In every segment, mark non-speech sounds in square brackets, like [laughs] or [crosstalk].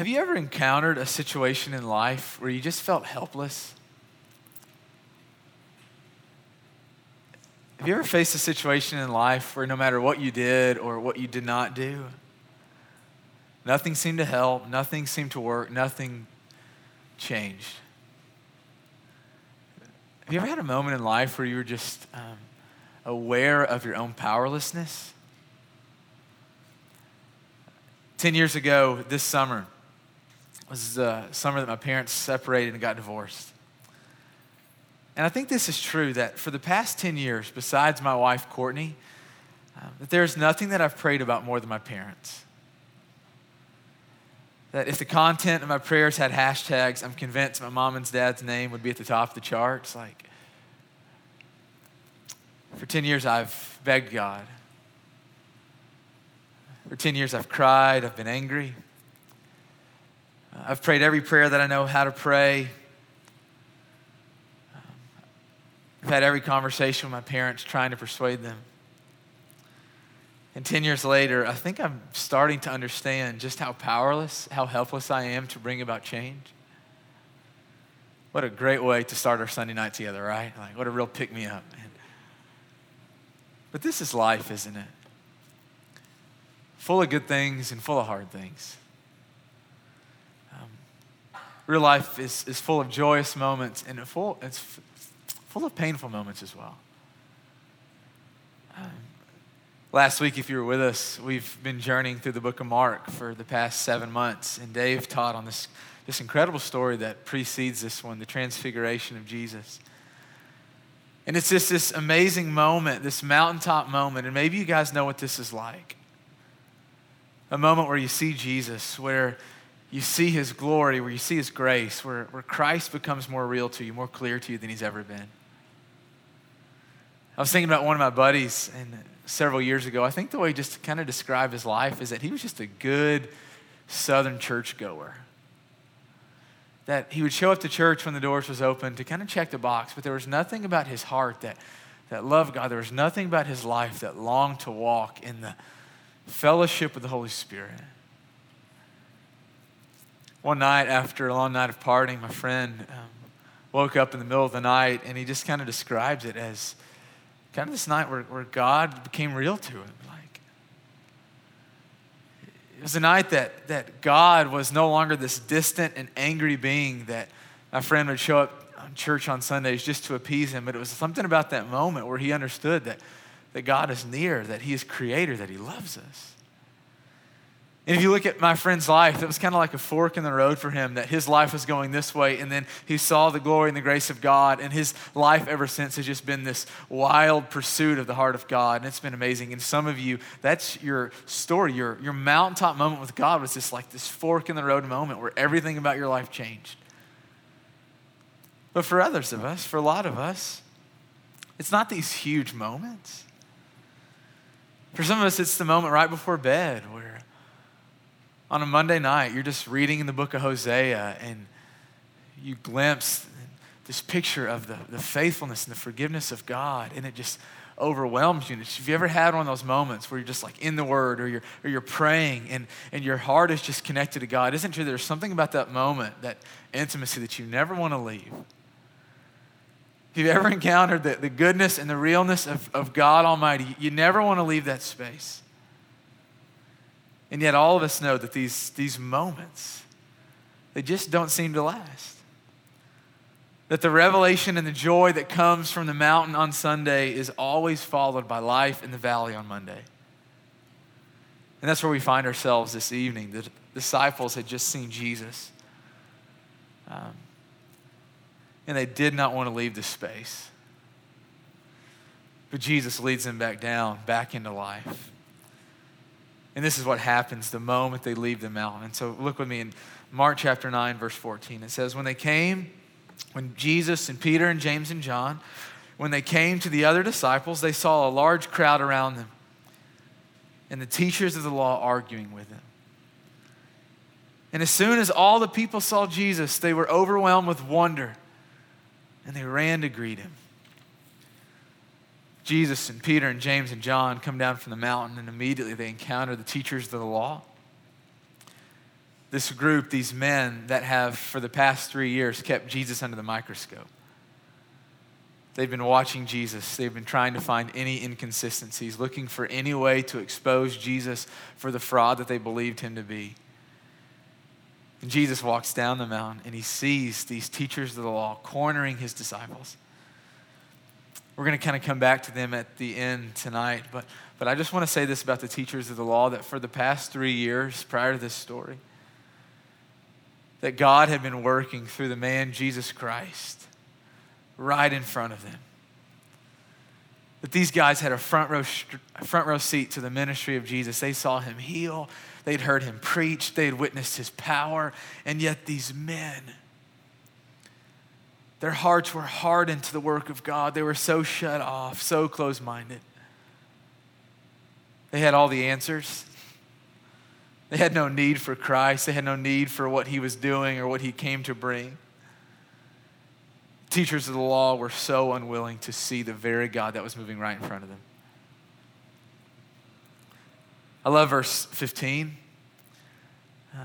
Have you ever encountered a situation in life where you just felt helpless? Have you ever faced a situation in life where no matter what you did or what you did not do, nothing seemed to help, nothing seemed to work, nothing changed? Have you ever had a moment in life where you were just um, aware of your own powerlessness? Ten years ago, this summer, was the summer that my parents separated and got divorced. And I think this is true that for the past 10 years, besides my wife, Courtney, uh, that there's nothing that I've prayed about more than my parents. That if the content of my prayers had hashtags, I'm convinced my mom and dad's name would be at the top of the charts. Like, for 10 years, I've begged God. For 10 years, I've cried, I've been angry. I've prayed every prayer that I know how to pray. I've had every conversation with my parents trying to persuade them. And 10 years later, I think I'm starting to understand just how powerless, how helpless I am to bring about change. What a great way to start our Sunday night together, right? Like, what a real pick me up. But this is life, isn't it? Full of good things and full of hard things. Real life is, is full of joyous moments and full, it's full of painful moments as well. Um, last week, if you were with us, we've been journeying through the book of Mark for the past seven months, and Dave taught on this, this incredible story that precedes this one the transfiguration of Jesus. And it's just this amazing moment, this mountaintop moment, and maybe you guys know what this is like. A moment where you see Jesus, where you see his glory, where you see his grace, where, where Christ becomes more real to you, more clear to you than he's ever been. I was thinking about one of my buddies and several years ago. I think the way he just kind of described his life is that he was just a good southern churchgoer. That he would show up to church when the doors was open to kind of check the box, but there was nothing about his heart that, that loved God. There was nothing about his life that longed to walk in the fellowship with the Holy Spirit. One night after a long night of partying, my friend um, woke up in the middle of the night and he just kind of describes it as kind of this night where, where God became real to him. Like it was a night that, that God was no longer this distant and angry being that my friend would show up on church on Sundays just to appease him, but it was something about that moment where he understood that, that God is near, that he is creator, that he loves us. And if you look at my friend's life, it was kind of like a fork in the road for him that his life was going this way, and then he saw the glory and the grace of God, and his life ever since has just been this wild pursuit of the heart of God, and it's been amazing. And some of you, that's your story. Your, your mountaintop moment with God was just like this fork in the road moment where everything about your life changed. But for others of us, for a lot of us, it's not these huge moments. For some of us, it's the moment right before bed where on a Monday night, you're just reading in the book of Hosea and you glimpse this picture of the, the faithfulness and the forgiveness of God, and it just overwhelms you. Have you ever had one of those moments where you're just like in the Word or you're, or you're praying and, and your heart is just connected to God? Isn't true? There's something about that moment, that intimacy that you never want to leave. If you've ever encountered the, the goodness and the realness of, of God Almighty, you never want to leave that space. And yet, all of us know that these, these moments, they just don't seem to last. That the revelation and the joy that comes from the mountain on Sunday is always followed by life in the valley on Monday. And that's where we find ourselves this evening. The disciples had just seen Jesus. Um, and they did not want to leave the space. But Jesus leads them back down, back into life. And this is what happens the moment they leave the mountain. And so look with me in Mark chapter 9, verse 14. It says, When they came, when Jesus and Peter and James and John, when they came to the other disciples, they saw a large crowd around them and the teachers of the law arguing with them. And as soon as all the people saw Jesus, they were overwhelmed with wonder and they ran to greet him. Jesus and Peter and James and John come down from the mountain, and immediately they encounter the teachers of the law. this group, these men that have, for the past three years, kept Jesus under the microscope. They've been watching Jesus. They've been trying to find any inconsistencies, looking for any way to expose Jesus for the fraud that they believed him to be. And Jesus walks down the mountain and he sees these teachers of the law cornering his disciples. We're going to kind of come back to them at the end tonight, but, but I just want to say this about the teachers of the law that for the past three years prior to this story, that God had been working through the man Jesus Christ right in front of them. That these guys had a front row, front row seat to the ministry of Jesus. They saw him heal, they'd heard him preach, they'd witnessed his power, and yet these men, their hearts were hardened to the work of God. They were so shut off, so close minded. They had all the answers. They had no need for Christ. They had no need for what he was doing or what he came to bring. Teachers of the law were so unwilling to see the very God that was moving right in front of them. I love verse 15. Uh,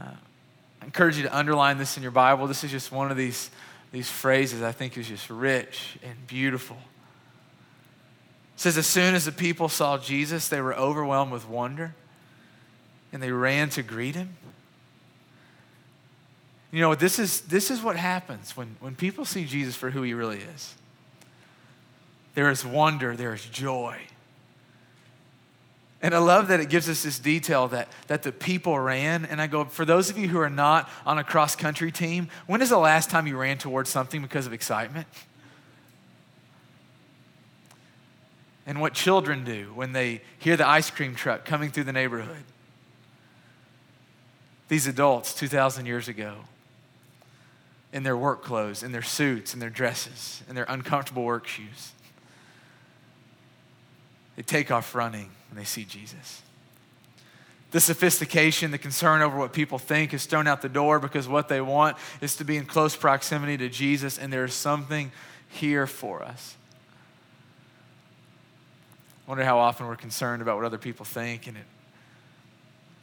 I encourage you to underline this in your Bible. This is just one of these, these phrases I think is just rich and beautiful. It says, As soon as the people saw Jesus, they were overwhelmed with wonder and they ran to greet him. You know, this is, this is what happens when, when people see Jesus for who he really is. There is wonder, there is joy. And I love that it gives us this detail that, that the people ran. And I go, for those of you who are not on a cross country team, when is the last time you ran towards something because of excitement? And what children do when they hear the ice cream truck coming through the neighborhood these adults 2,000 years ago in their work clothes, in their suits, in their dresses, in their uncomfortable work shoes. They take off running and they see Jesus. The sophistication, the concern over what people think is thrown out the door because what they want is to be in close proximity to Jesus, and there is something here for us. I wonder how often we're concerned about what other people think, and it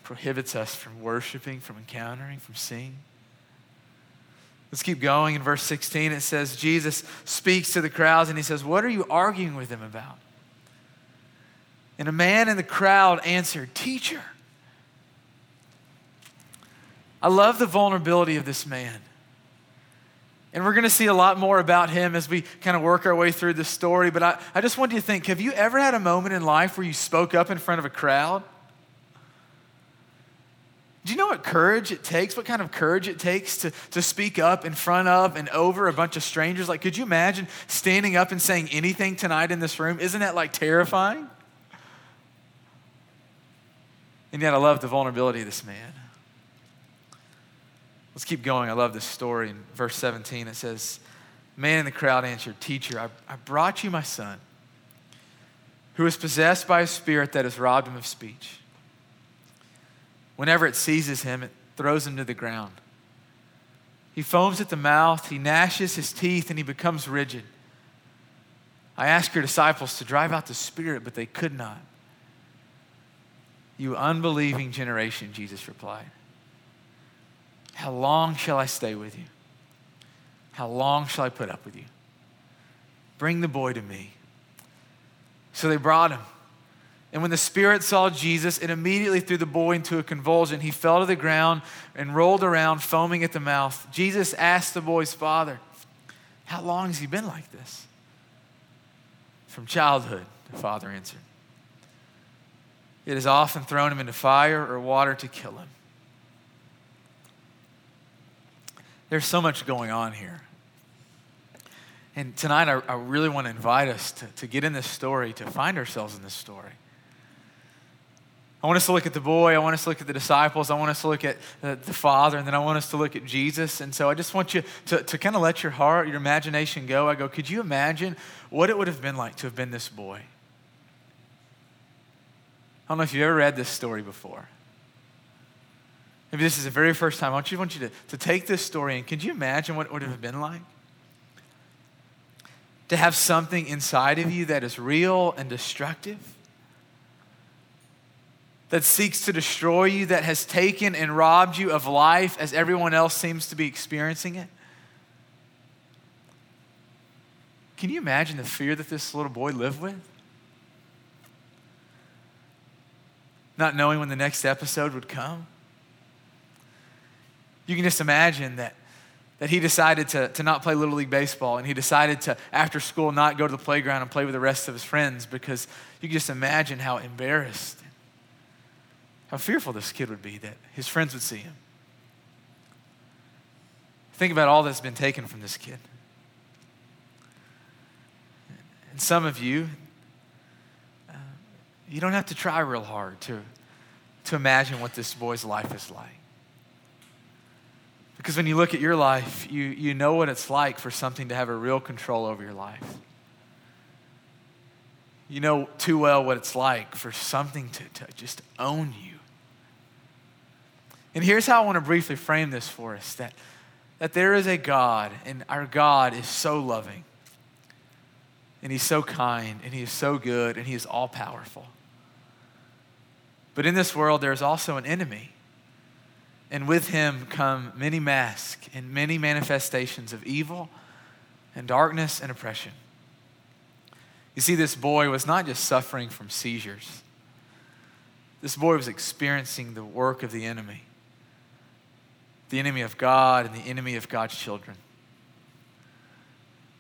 prohibits us from worshiping, from encountering, from seeing. Let's keep going. In verse 16, it says, Jesus speaks to the crowds and he says, What are you arguing with them about? And a man in the crowd answered, Teacher. I love the vulnerability of this man. And we're going to see a lot more about him as we kind of work our way through this story. But I, I just want you to think have you ever had a moment in life where you spoke up in front of a crowd? Do you know what courage it takes? What kind of courage it takes to, to speak up in front of and over a bunch of strangers? Like, could you imagine standing up and saying anything tonight in this room? Isn't that like terrifying? And yet, I love the vulnerability of this man. Let's keep going. I love this story. In verse 17, it says, Man in the crowd answered, Teacher, I, I brought you my son, who is possessed by a spirit that has robbed him of speech. Whenever it seizes him, it throws him to the ground. He foams at the mouth, he gnashes his teeth, and he becomes rigid. I asked your disciples to drive out the spirit, but they could not. You unbelieving generation, Jesus replied. How long shall I stay with you? How long shall I put up with you? Bring the boy to me. So they brought him. And when the spirit saw Jesus, it immediately threw the boy into a convulsion. He fell to the ground and rolled around, foaming at the mouth. Jesus asked the boy's father, How long has he been like this? From childhood, the father answered. It has often thrown him into fire or water to kill him. There's so much going on here. And tonight, I, I really want to invite us to, to get in this story, to find ourselves in this story. I want us to look at the boy. I want us to look at the disciples. I want us to look at the, the Father. And then I want us to look at Jesus. And so I just want you to, to kind of let your heart, your imagination go. I go, could you imagine what it would have been like to have been this boy? I don't know if you've ever read this story before. Maybe this is the very first time. I want you, want you to, to take this story and could you imagine what it would have been like? To have something inside of you that is real and destructive that seeks to destroy you, that has taken and robbed you of life as everyone else seems to be experiencing it? Can you imagine the fear that this little boy lived with? Not knowing when the next episode would come. You can just imagine that, that he decided to, to not play Little League Baseball and he decided to, after school, not go to the playground and play with the rest of his friends because you can just imagine how embarrassed, how fearful this kid would be that his friends would see him. Think about all that's been taken from this kid. And some of you, uh, you don't have to try real hard to, to imagine what this boy's life is like. Because when you look at your life, you, you know what it's like for something to have a real control over your life. You know too well what it's like for something to, to just own you. And here's how I want to briefly frame this for us that, that there is a God, and our God is so loving and he's so kind, and he is so good, and he is all powerful. But in this world, there's also an enemy. And with him come many masks and many manifestations of evil and darkness and oppression. You see, this boy was not just suffering from seizures, this boy was experiencing the work of the enemy the enemy of God and the enemy of God's children.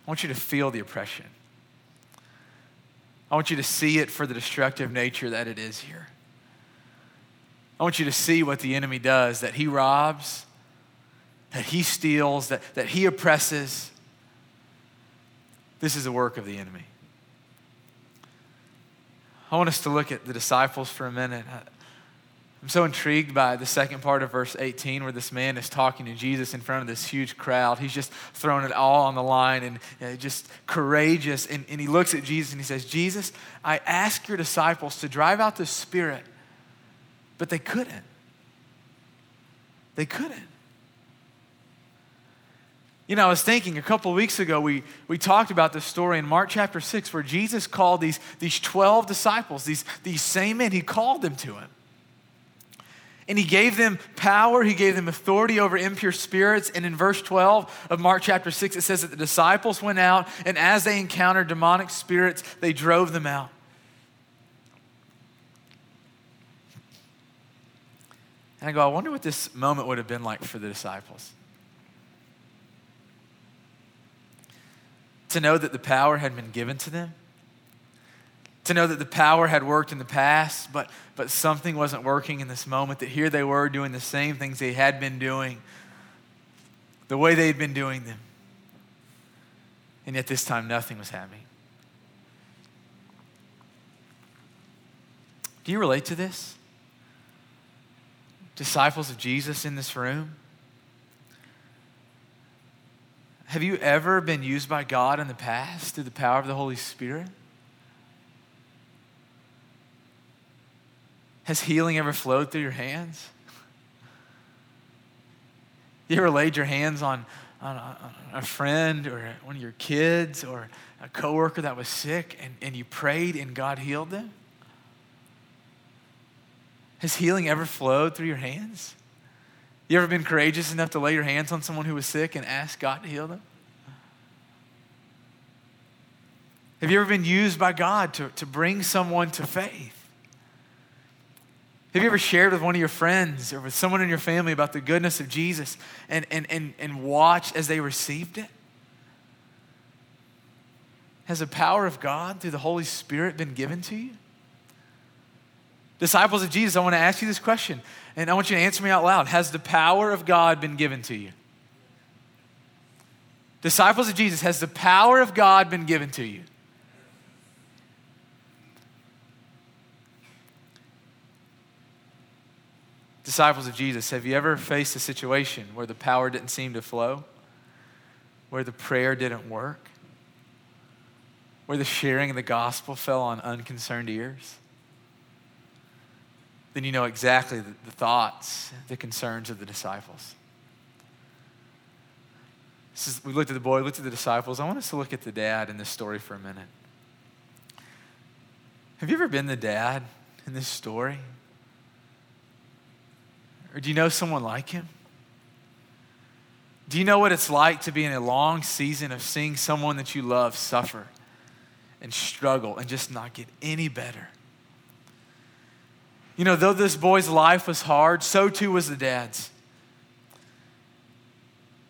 I want you to feel the oppression. I want you to see it for the destructive nature that it is here. I want you to see what the enemy does that he robs, that he steals, that, that he oppresses. This is a work of the enemy. I want us to look at the disciples for a minute. I'm so intrigued by the second part of verse 18 where this man is talking to Jesus in front of this huge crowd. He's just throwing it all on the line and uh, just courageous. And, and he looks at Jesus and he says, Jesus, I ask your disciples to drive out the spirit, but they couldn't. They couldn't. You know, I was thinking a couple weeks ago, we, we talked about this story in Mark chapter 6 where Jesus called these, these 12 disciples, these, these same men, he called them to him. And he gave them power, he gave them authority over impure spirits. And in verse 12 of Mark chapter 6, it says that the disciples went out, and as they encountered demonic spirits, they drove them out. And I go, I wonder what this moment would have been like for the disciples. To know that the power had been given to them to know that the power had worked in the past, but, but something wasn't working in this moment, that here they were doing the same things they had been doing, the way they had been doing them. And yet this time nothing was happening. Do you relate to this? Disciples of Jesus in this room? Have you ever been used by God in the past through the power of the Holy Spirit? Has healing ever flowed through your hands? [laughs] You ever laid your hands on, on, a, on a friend or one of your kids or a coworker that was sick and, and you prayed and God healed them? Has healing ever flowed through your hands? You ever been courageous enough to lay your hands on someone who was sick and ask God to heal them? Have you ever been used by God to, to bring someone to faith? Have you ever shared with one of your friends or with someone in your family about the goodness of Jesus and, and, and, and watched as they received it? Has the power of God through the Holy Spirit been given to you? Disciples of Jesus, I want to ask you this question, and I want you to answer me out loud. Has the power of God been given to you? Disciples of Jesus, has the power of God been given to you? Disciples of Jesus, have you ever faced a situation where the power didn't seem to flow? Where the prayer didn't work? Where the sharing of the gospel fell on unconcerned ears? Then you know exactly the, the thoughts, the concerns of the disciples. Is, we looked at the boy, looked at the disciples. I want us to look at the dad in this story for a minute. Have you ever been the dad in this story? Or do you know someone like him? Do you know what it's like to be in a long season of seeing someone that you love suffer and struggle and just not get any better? You know, though this boy's life was hard, so too was the dad's.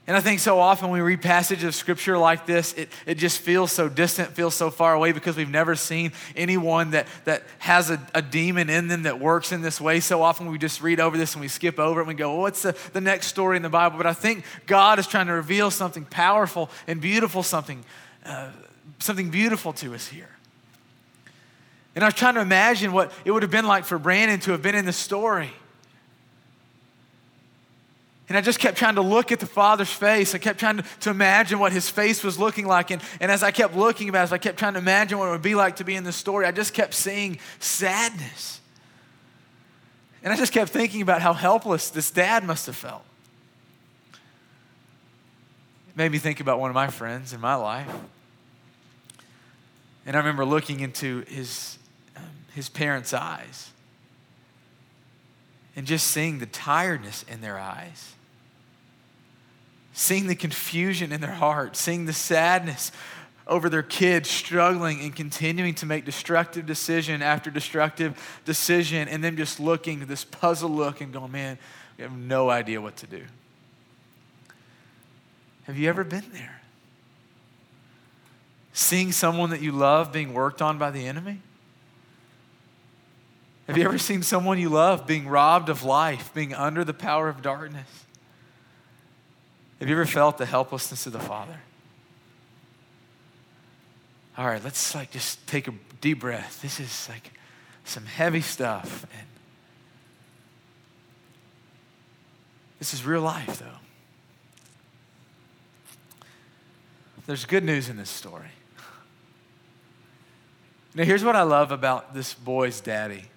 And I think so often we read passages of scripture like this, it, it just feels so distant, feels so far away because we've never seen anyone that, that has a, a demon in them that works in this way. So often we just read over this and we skip over it and we go, well, what's the, the next story in the Bible? But I think God is trying to reveal something powerful and beautiful, something, uh, something beautiful to us here. And I was trying to imagine what it would have been like for Brandon to have been in the story. And I just kept trying to look at the Father's face. I kept trying to, to imagine what his face was looking like. And, and as I kept looking about it, as I kept trying to imagine what it would be like to be in the story, I just kept seeing sadness. And I just kept thinking about how helpless this dad must have felt. It made me think about one of my friends in my life. And I remember looking into his, his parents' eyes and just seeing the tiredness in their eyes seeing the confusion in their heart, seeing the sadness over their kids struggling and continuing to make destructive decision after destructive decision, and them just looking, this puzzled look, and going, man, we have no idea what to do. Have you ever been there? Seeing someone that you love being worked on by the enemy? Have you ever seen someone you love being robbed of life, being under the power of darkness? Have you ever felt the helplessness of the Father? All right, let's like just take a deep breath. This is like some heavy stuff. And this is real life, though. There's good news in this story. Now, here's what I love about this boy's daddy.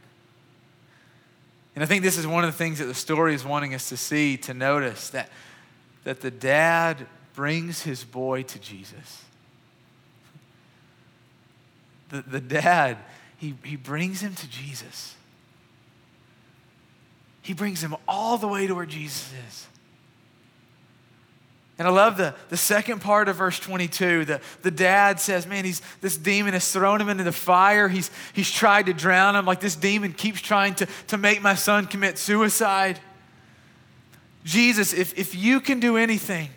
And I think this is one of the things that the story is wanting us to see, to notice that that the dad brings his boy to Jesus. The, the dad, he, he brings him to Jesus. He brings him all the way to where Jesus is. And I love the, the second part of verse 22. The, the dad says, Man, he's, this demon has thrown him into the fire. He's, he's tried to drown him. Like this demon keeps trying to, to make my son commit suicide. Jesus, if, if you can do anything,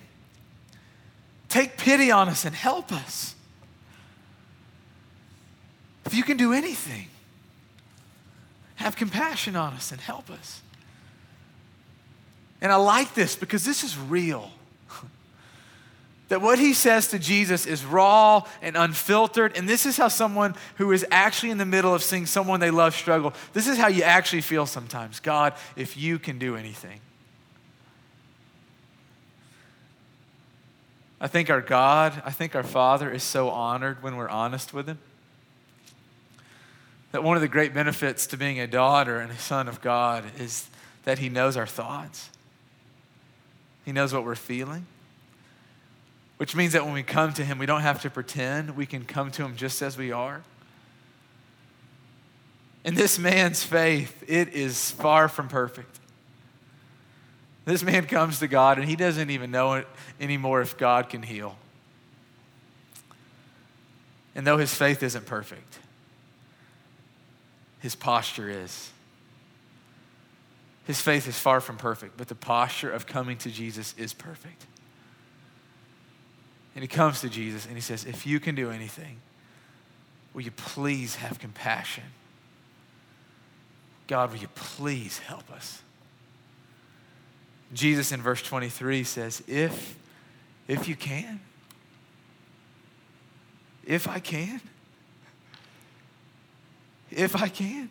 take pity on us and help us. If you can do anything, have compassion on us and help us. And I like this because this is real. That what he says to Jesus is raw and unfiltered. And this is how someone who is actually in the middle of seeing someone they love struggle, this is how you actually feel sometimes. God, if you can do anything. I think our God, I think our Father is so honored when we're honest with Him. That one of the great benefits to being a daughter and a son of God is that He knows our thoughts, He knows what we're feeling. Which means that when we come to Him, we don't have to pretend. We can come to Him just as we are. And this man's faith, it is far from perfect. This man comes to God and he doesn't even know it anymore if God can heal. And though his faith isn't perfect, his posture is. His faith is far from perfect, but the posture of coming to Jesus is perfect. And he comes to Jesus and he says, If you can do anything, will you please have compassion? God, will you please help us? Jesus in verse 23 says, If, if you can, if I can, if I can.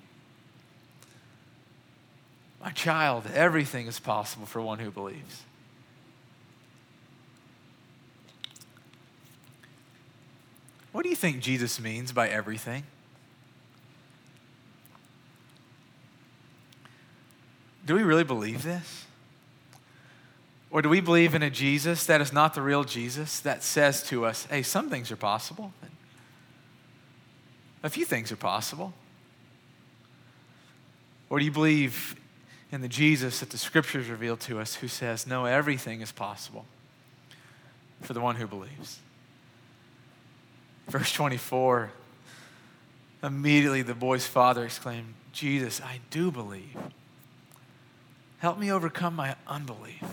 My child, everything is possible for one who believes. What do you think Jesus means by everything? Do we really believe this? Or do we believe in a Jesus that is not the real Jesus that says to us, hey, some things are possible? A few things are possible. Or do you believe in the Jesus that the scriptures reveal to us who says, No, everything is possible for the one who believes. Verse 24 immediately the boy's father exclaimed, Jesus, I do believe. Help me overcome my unbelief.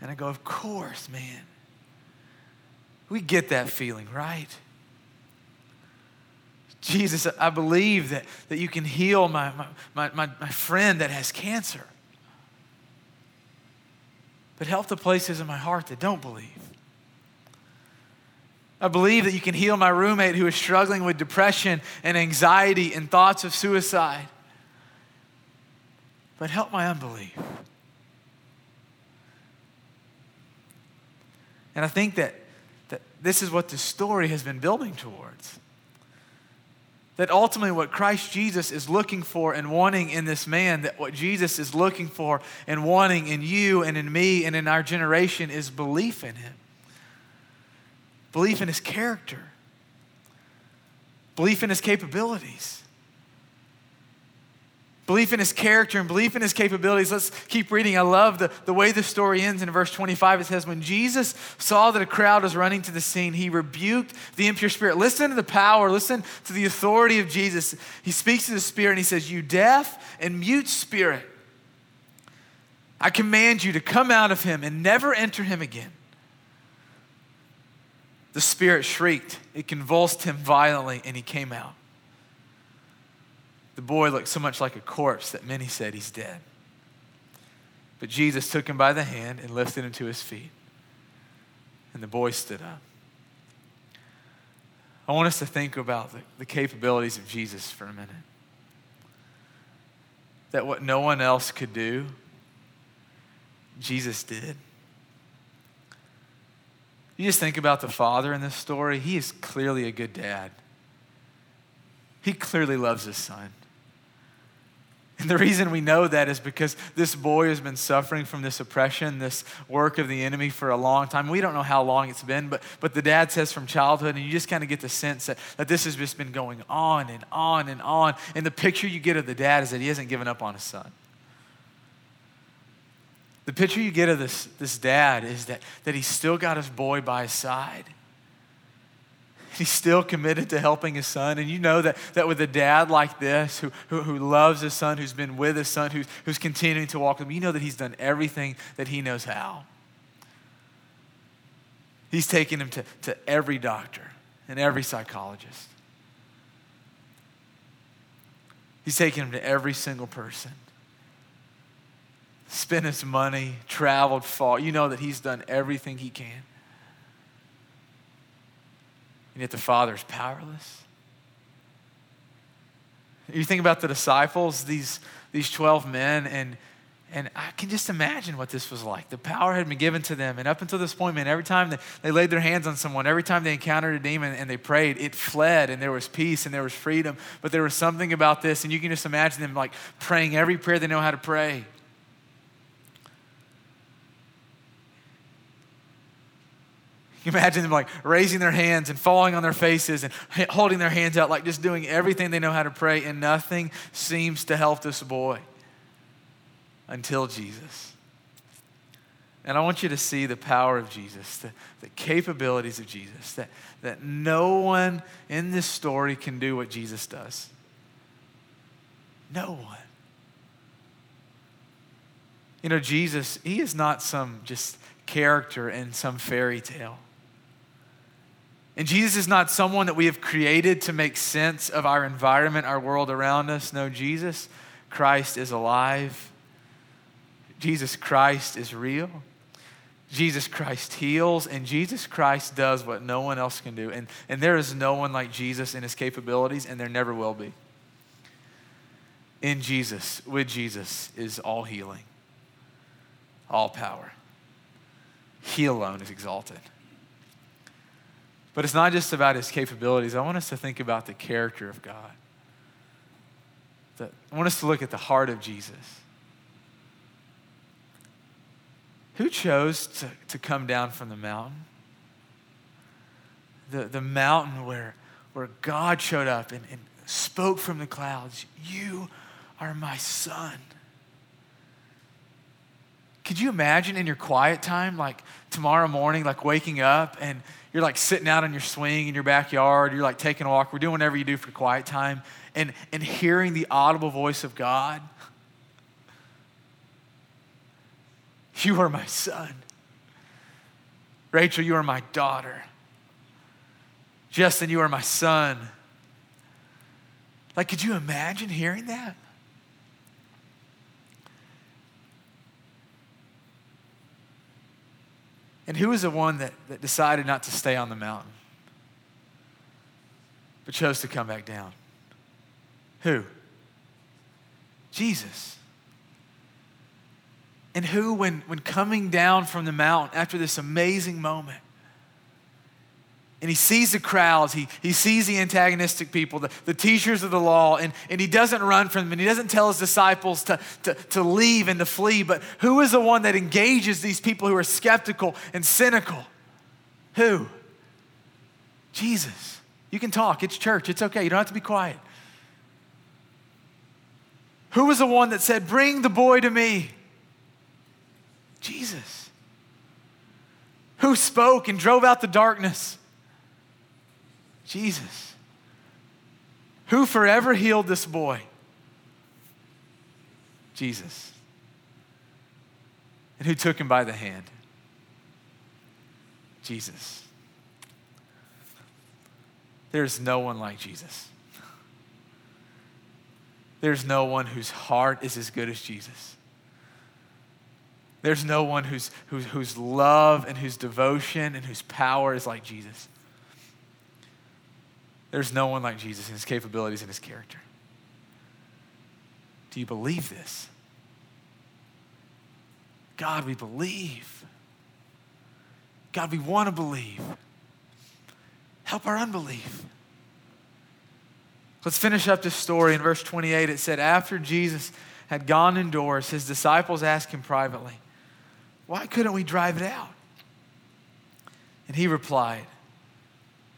And I go, Of course, man. We get that feeling, right? Jesus, I believe that, that you can heal my, my, my, my friend that has cancer. But help the places in my heart that don't believe. I believe that you can heal my roommate who is struggling with depression and anxiety and thoughts of suicide. But help my unbelief. And I think that, that this is what the story has been building towards. That ultimately, what Christ Jesus is looking for and wanting in this man, that what Jesus is looking for and wanting in you and in me and in our generation is belief in him, belief in his character, belief in his capabilities. Belief in his character and belief in his capabilities. Let's keep reading. I love the, the way the story ends in verse 25. It says, When Jesus saw that a crowd was running to the scene, he rebuked the impure spirit. Listen to the power, listen to the authority of Jesus. He speaks to the spirit and he says, You deaf and mute spirit, I command you to come out of him and never enter him again. The spirit shrieked, it convulsed him violently, and he came out. The boy looked so much like a corpse that many said he's dead. But Jesus took him by the hand and lifted him to his feet. And the boy stood up. I want us to think about the, the capabilities of Jesus for a minute. That what no one else could do, Jesus did. You just think about the father in this story. He is clearly a good dad. He clearly loves his son. And the reason we know that is because this boy has been suffering from this oppression, this work of the enemy for a long time. We don't know how long it's been, but, but the dad says from childhood, and you just kind of get the sense that, that this has just been going on and on and on. And the picture you get of the dad is that he hasn't given up on his son. The picture you get of this, this dad is that, that he's still got his boy by his side He's still committed to helping his son. And you know that, that with a dad like this, who, who, who loves his son, who's been with his son, who's, who's continuing to walk with him, you know that he's done everything that he knows how. He's taken him to, to every doctor and every psychologist. He's taken him to every single person. Spent his money, traveled far. You know that he's done everything he can. And yet the Father is powerless. You think about the disciples, these, these 12 men, and, and I can just imagine what this was like. The power had been given to them. And up until this point, man, every time they, they laid their hands on someone, every time they encountered a demon and they prayed, it fled and there was peace and there was freedom. But there was something about this, and you can just imagine them like praying every prayer they know how to pray. You [laughs] imagine them like raising their hands and falling on their faces and holding their hands out, like just doing everything they know how to pray, and nothing seems to help this boy until Jesus. And I want you to see the power of Jesus, the, the capabilities of Jesus, that, that no one in this story can do what Jesus does. No one. You know, Jesus, he is not some just character in some fairy tale. And Jesus is not someone that we have created to make sense of our environment, our world around us. No, Jesus Christ is alive. Jesus Christ is real. Jesus Christ heals, and Jesus Christ does what no one else can do. And, and there is no one like Jesus in his capabilities, and there never will be. In Jesus, with Jesus, is all healing, all power. He alone is exalted. But it's not just about his capabilities. I want us to think about the character of God. I want us to look at the heart of Jesus. Who chose to, to come down from the mountain? The, the mountain where, where God showed up and, and spoke from the clouds. You are my son. Could you imagine in your quiet time, like tomorrow morning, like waking up and you're like sitting out on your swing in your backyard, you're like taking a walk, we're doing whatever you do for quiet time, and, and hearing the audible voice of God? [laughs] You are my son. Rachel, you are my daughter. Justin, you are my son. Like, could you imagine hearing that? And who was the one that, that decided not to stay on the mountain, but chose to come back down? Who? Jesus. And who, when, when coming down from the mountain after this amazing moment, and he sees the crowds, he, he sees the antagonistic people, the, the teachers of the law, and, and he doesn't run from them, and he doesn't tell his disciples to, to, to leave and to flee. But who is the one that engages these people who are skeptical and cynical? Who? Jesus. You can talk, it's church, it's okay, you don't have to be quiet. Who was the one that said, Bring the boy to me? Jesus. Who spoke and drove out the darkness? Jesus. Who forever healed this boy? Jesus. And who took him by the hand? Jesus. There's no one like Jesus. There's no one whose heart is as good as Jesus. There's no one whose, whose, whose love and whose devotion and whose power is like Jesus. There's no one like Jesus in his capabilities and his character. Do you believe this? God, we believe. God, we want to believe. Help our unbelief. Let's finish up this story. In verse 28, it said, After Jesus had gone indoors, his disciples asked him privately, Why couldn't we drive it out? And he replied,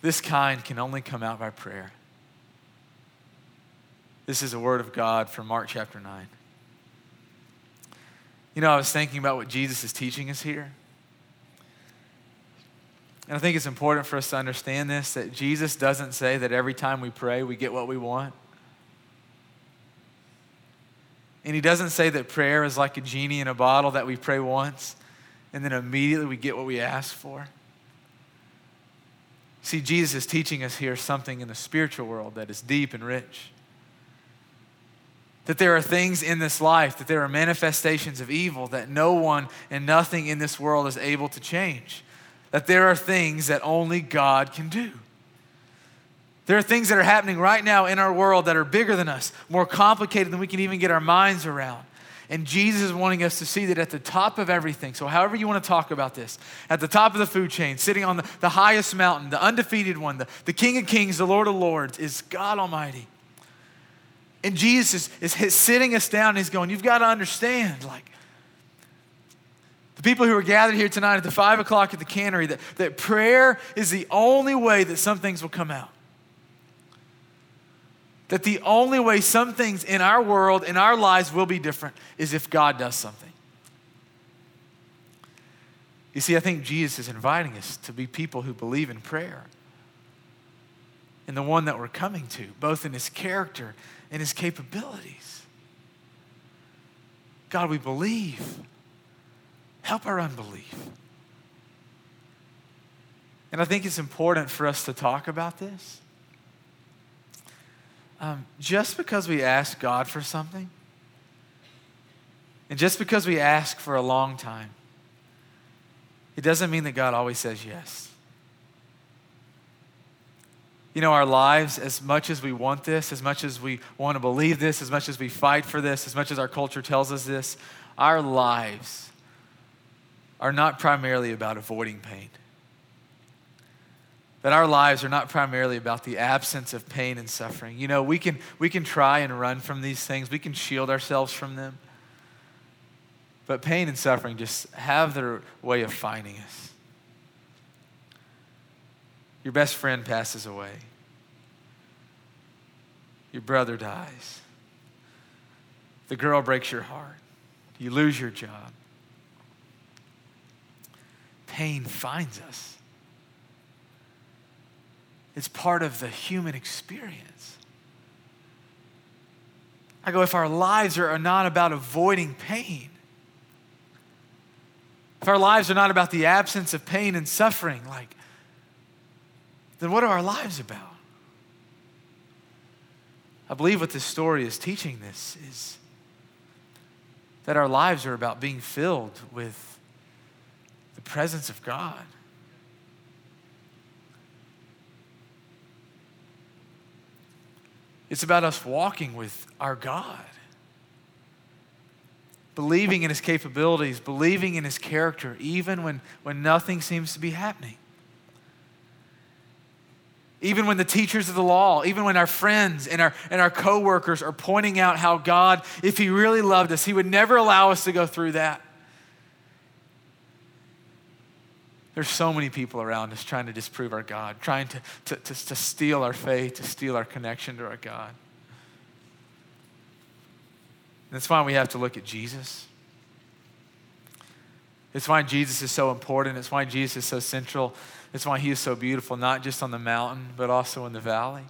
this kind can only come out by prayer. This is a word of God from Mark chapter 9. You know, I was thinking about what Jesus is teaching us here. And I think it's important for us to understand this that Jesus doesn't say that every time we pray, we get what we want. And he doesn't say that prayer is like a genie in a bottle that we pray once and then immediately we get what we ask for. See, Jesus is teaching us here something in the spiritual world that is deep and rich. That there are things in this life, that there are manifestations of evil that no one and nothing in this world is able to change. That there are things that only God can do. There are things that are happening right now in our world that are bigger than us, more complicated than we can even get our minds around. And Jesus is wanting us to see that at the top of everything, so however you want to talk about this, at the top of the food chain, sitting on the, the highest mountain, the undefeated one, the, the King of Kings, the Lord of Lords, is God Almighty. And Jesus is, is sitting us down and he's going, You've got to understand, like, the people who are gathered here tonight at the five o'clock at the cannery, that, that prayer is the only way that some things will come out that the only way some things in our world, in our lives, will be different is if God does something. You see, I think Jesus is inviting us to be people who believe in prayer and the one that we're coming to, both in his character and his capabilities. God, we believe. Help our unbelief. And I think it's important for us to talk about this um, just because we ask God for something, and just because we ask for a long time, it doesn't mean that God always says yes. You know, our lives, as much as we want this, as much as we want to believe this, as much as we fight for this, as much as our culture tells us this, our lives are not primarily about avoiding pain that our lives are not primarily about the absence of pain and suffering. You know, we can, we can try and run from these things, we can shield ourselves from them. But pain and suffering just have their way of finding us. Your best friend passes away, your brother dies, The girl breaks your heart. You lose your job. Pain finds us. It's part of the human experience. I go, if our lives are not about avoiding pain, if our lives are not about the absence of pain and suffering, like, then what are our lives about? I believe what this story is teaching this is that our lives are about being filled with the presence of God. It's about us walking with our God, believing in His capabilities, believing in His character, even when, when nothing seems to be happening. Even when the teachers of the law, even when our friends and our, and our coworkers are pointing out how God, if He really loved us, He would never allow us to go through that. There's so many people around us trying to disprove our God, trying to, to, to, to steal our faith, to steal our connection to our God. That's why we have to look at Jesus. It's why Jesus is so important. It's why Jesus is so central. It's why he is so beautiful, not just on the mountain, but also in the valley.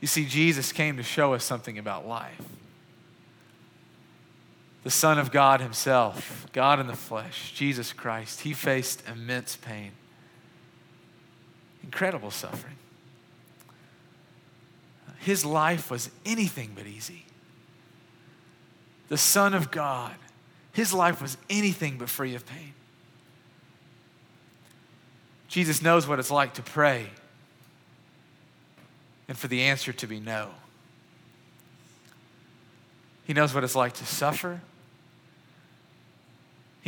You see, Jesus came to show us something about life the Son of God Himself, God in the flesh, Jesus Christ, He faced immense pain, incredible suffering. His life was anything but easy. The Son of God, His life was anything but free of pain. Jesus knows what it's like to pray and for the answer to be no. He knows what it's like to suffer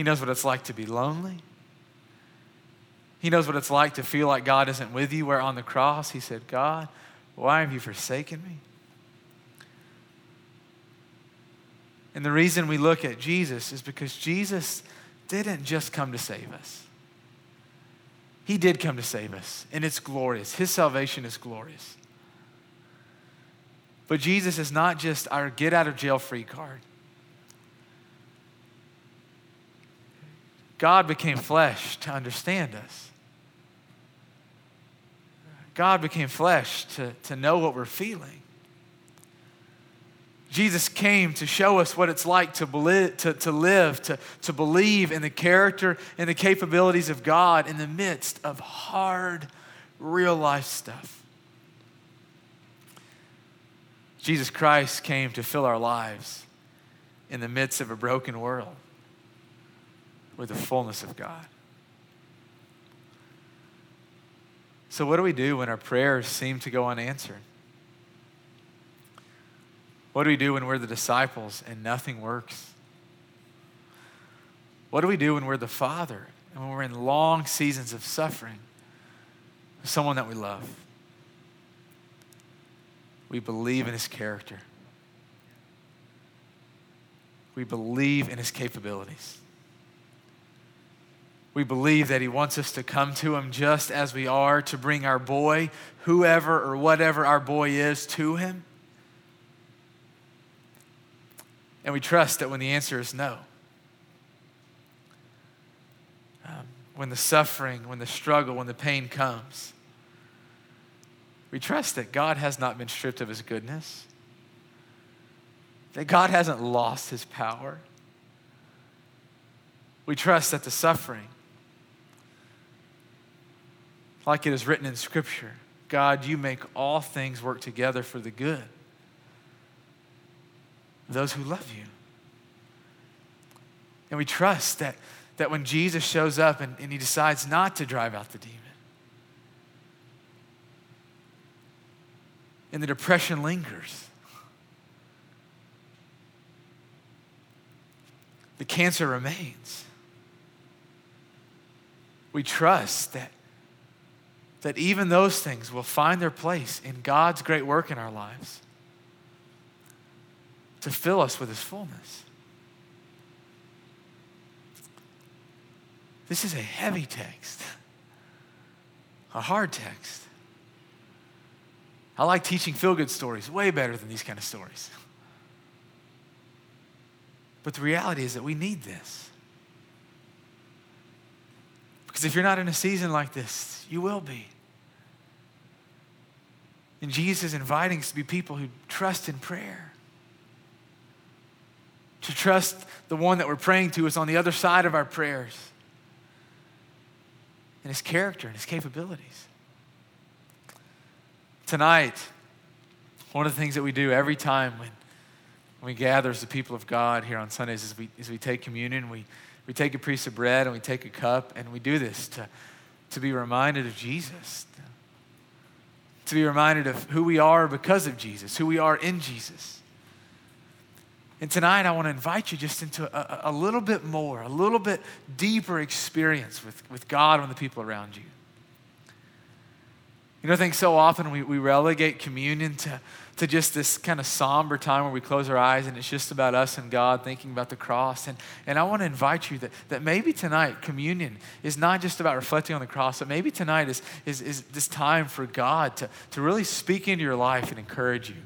he knows what it's like to be lonely. He knows what it's like to feel like God isn't with you. Where on the cross, he said, God, why have you forsaken me? And the reason we look at Jesus is because Jesus didn't just come to save us. He did come to save us, and it's glorious. His salvation is glorious. But Jesus is not just our get out of jail free card. God became flesh to understand us. God became flesh to, to know what we're feeling. Jesus came to show us what it's like to, believe, to, to live, to, to believe in the character and the capabilities of God in the midst of hard, real life stuff. Jesus Christ came to fill our lives in the midst of a broken world with the fullness of God. So, what do we do when our prayers seem to go unanswered? What do we do when we're the disciples and nothing works? What do we do when we're the Father and when we're in long seasons of suffering with someone that we love? We believe in His character, we believe in His capabilities. We believe that He wants us to come to Him just as we are, to bring our boy, whoever or whatever our boy is, to Him. And we trust that when the answer is no, um, when the suffering, when the struggle, when the pain comes, we trust that God has not been stripped of His goodness, that God hasn't lost His power. We trust that the suffering, like it is written in Scripture God, you make all things work together for the good. Those who love you. And we trust that, that when Jesus shows up and, and he decides not to drive out the demon, and the depression lingers, the cancer remains. We trust that that even those things will find their place in God's great work in our lives to fill us with His fullness. This is a heavy text, a hard text. I like teaching feel good stories way better than these kind of stories. But the reality is that we need this. Because if you're not in a season like this, you will be. And Jesus is inviting us to be people who trust in prayer. To trust the one that we're praying to is on the other side of our prayers. And his character and his capabilities. Tonight, one of the things that we do every time when, we gather as the people of God here on Sundays is we, is we take communion, we, we take a piece of bread and we take a cup, and we do this to, to be reminded of Jesus, to be reminded of who we are because of Jesus, who we are in Jesus. And tonight, I want to invite you just into a, a little bit more, a little bit deeper experience with, with God and the people around you. You know, I think so often we, we relegate communion to, to just this kind of somber time where we close our eyes and it's just about us and God thinking about the cross. And, and I want to invite you that, that maybe tonight communion is not just about reflecting on the cross, but maybe tonight is, is, is this time for God to, to really speak into your life and encourage you.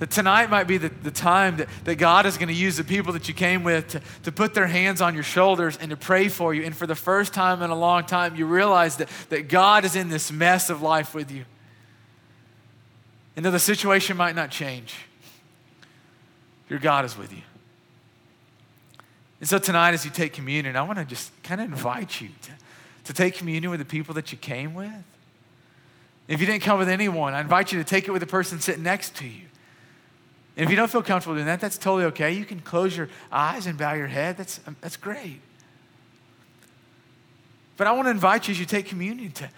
That tonight might be the, the time that, that God is going to use the people that you came with to, to put their hands on your shoulders and to pray for you. And for the first time in a long time, you realize that, that God is in this mess of life with you. And though the situation might not change, your God is with you. And so tonight, as you take communion, I want to just kind of invite you to, to take communion with the people that you came with. If you didn't come with anyone, I invite you to take it with the person sitting next to you. And if you don't feel comfortable doing that, that's totally okay. You can close your eyes and bow your head. That's, um, that's great. But I want to invite you as you take communion to,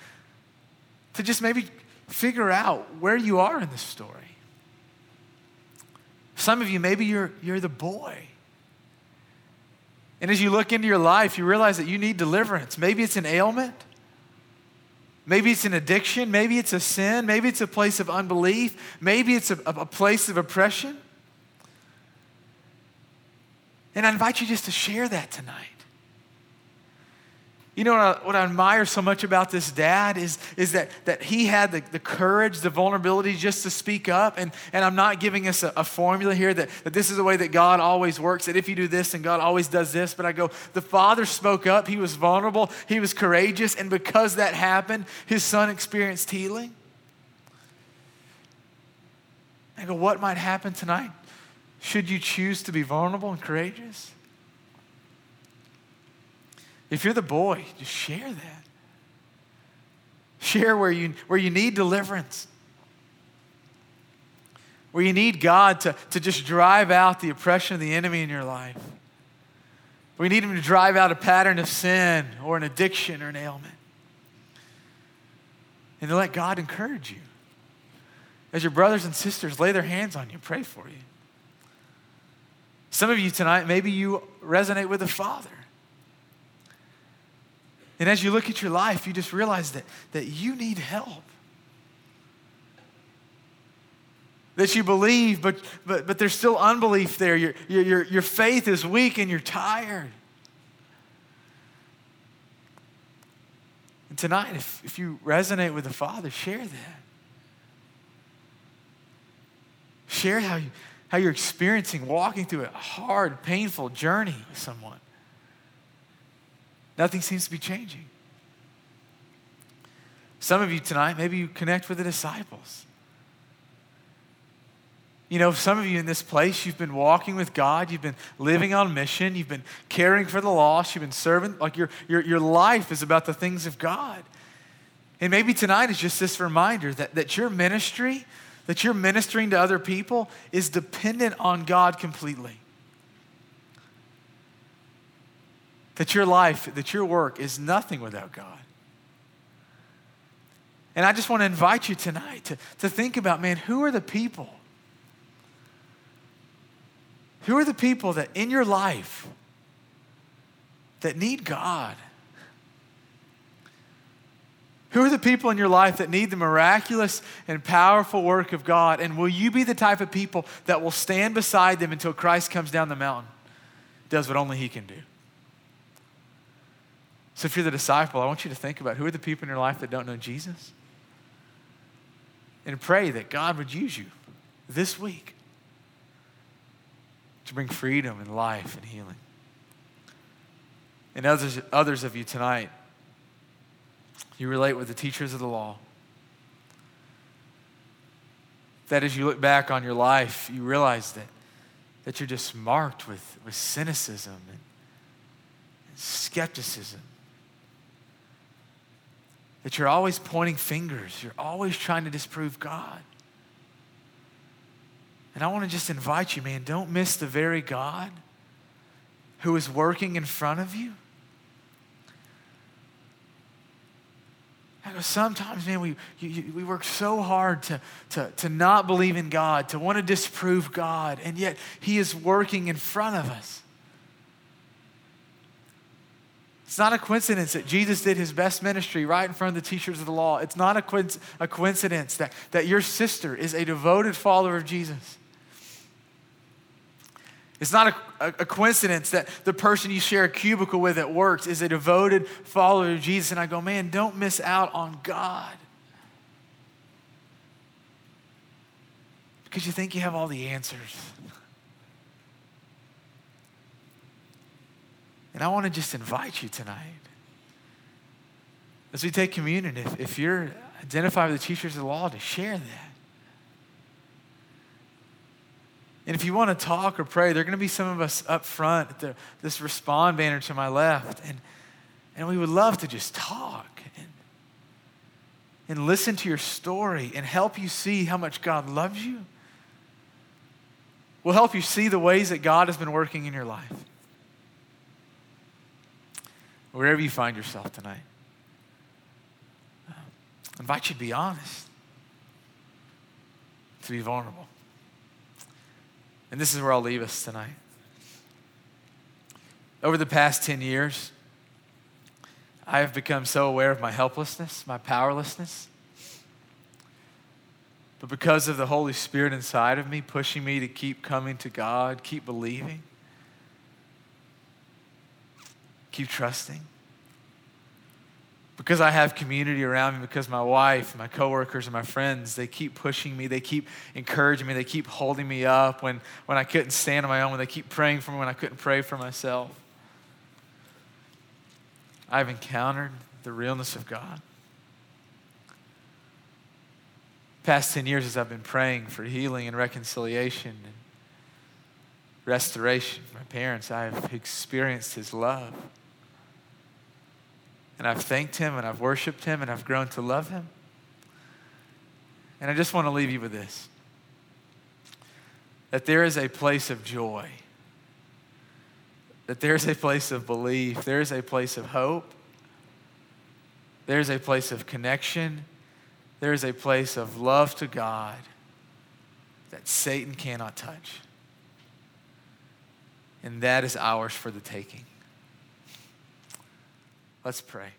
to just maybe figure out where you are in this story. Some of you, maybe you're, you're the boy. And as you look into your life, you realize that you need deliverance. Maybe it's an ailment. Maybe it's an addiction. Maybe it's a sin. Maybe it's a place of unbelief. Maybe it's a, a place of oppression. And I invite you just to share that tonight. You know what I, what I, admire so much about this dad is, is that, that he had the, the courage, the vulnerability just to speak up. And, and I'm not giving us a, a formula here that, that this is the way that God always works, that if you do this and God always does this. But I go, the father spoke up, he was vulnerable, he was courageous. And because that happened, his son experienced healing. I go, what might happen tonight? Should you choose to be vulnerable and courageous? If you're the boy, just share that. Share where you, where you need deliverance, where you need God to, to just drive out the oppression of the enemy in your life. We need Him to drive out a pattern of sin or an addiction or an ailment. And to let God encourage you. As your brothers and sisters lay their hands on you, pray for you. Some of you tonight, maybe you resonate with the Father. And as you look at your life, you just realize that, that you need help. That you believe, but, but, but there's still unbelief there. Your, your, your faith is weak and you're tired. And tonight, if, if you resonate with the Father, share that. Share how, you, how you're experiencing walking through a hard, painful journey with someone. Nothing seems to be changing. Some of you tonight, maybe you connect with the disciples. You know, some of you in this place, you've been walking with God, you've been living on mission, you've been caring for the lost, you've been serving, like your, your, your life is about the things of God. And maybe tonight is just this reminder that, that your ministry, that you're ministering to other people, is dependent on God completely. That your life, that your work is nothing without God. And I just want to invite you tonight to, to think about man, who are the people? Who are the people that in your life that need God? Who are the people in your life that need the miraculous and powerful work of God? And will you be the type of people that will stand beside them until Christ comes down the mountain, does what only He can do? So if you're the disciple, I want you to think about who are the people in your life that don't know Jesus? And pray that God would use you this week to bring freedom and life and healing. And others, others of you tonight, you relate with the teachers of the law. That as you look back on your life, you realize that, that you're just marked with, with cynicism and, and skepticism. That you're always pointing fingers, you're always trying to disprove God. And I want to just invite you, man, don't miss the very God who is working in front of you. Sometimes, man, we, you, we work so hard to, to, to not believe in God, to want to disprove God, and yet He is working in front of us. It's not a coincidence that Jesus did his best ministry right in front of the teachers of the law. It's not a, a coincidence that, that your sister is a devoted follower of Jesus. It's not a, a, coincidence that the person you share a cubicle with at work is a devoted follower of Jesus. And I go, man, don't miss out on God. Because you think you have all the answers. And I want to just invite you tonight. As we take communion, if, if you're identified with the teachers of the law, to share that. And if you want to talk or pray, there are going to be some of us up front at the, this respond banner to my left. And, and we would love to just talk and, and listen to your story and help you see how much God loves you. We'll help you see the ways that God has been working in your life. Wherever you find yourself tonight, I invite you to be honest, to be vulnerable. And this is where I'll leave us tonight. Over the past 10 years, I have become so aware of my helplessness, my powerlessness. But because of the Holy Spirit inside of me, pushing me to keep coming to God, keep believing, keep trusting, because I have community around me, because my wife, my coworkers, and my friends, they keep pushing me, they keep encouraging me, they keep holding me up when, when I couldn't stand on my own, when they keep praying for me when I couldn't pray for myself. I've encountered the realness of God. Past 10 years as I've been praying for healing and reconciliation and restoration for my parents, I've experienced His love and I've thanked him and I've worshiped him and I've grown to love him. And I just want to leave you with this that there is a place of joy, that there's a place of belief, there's a place of hope, there's a place of connection, there's a place of love to God that Satan cannot touch. And that is ours for the taking. Let's pray.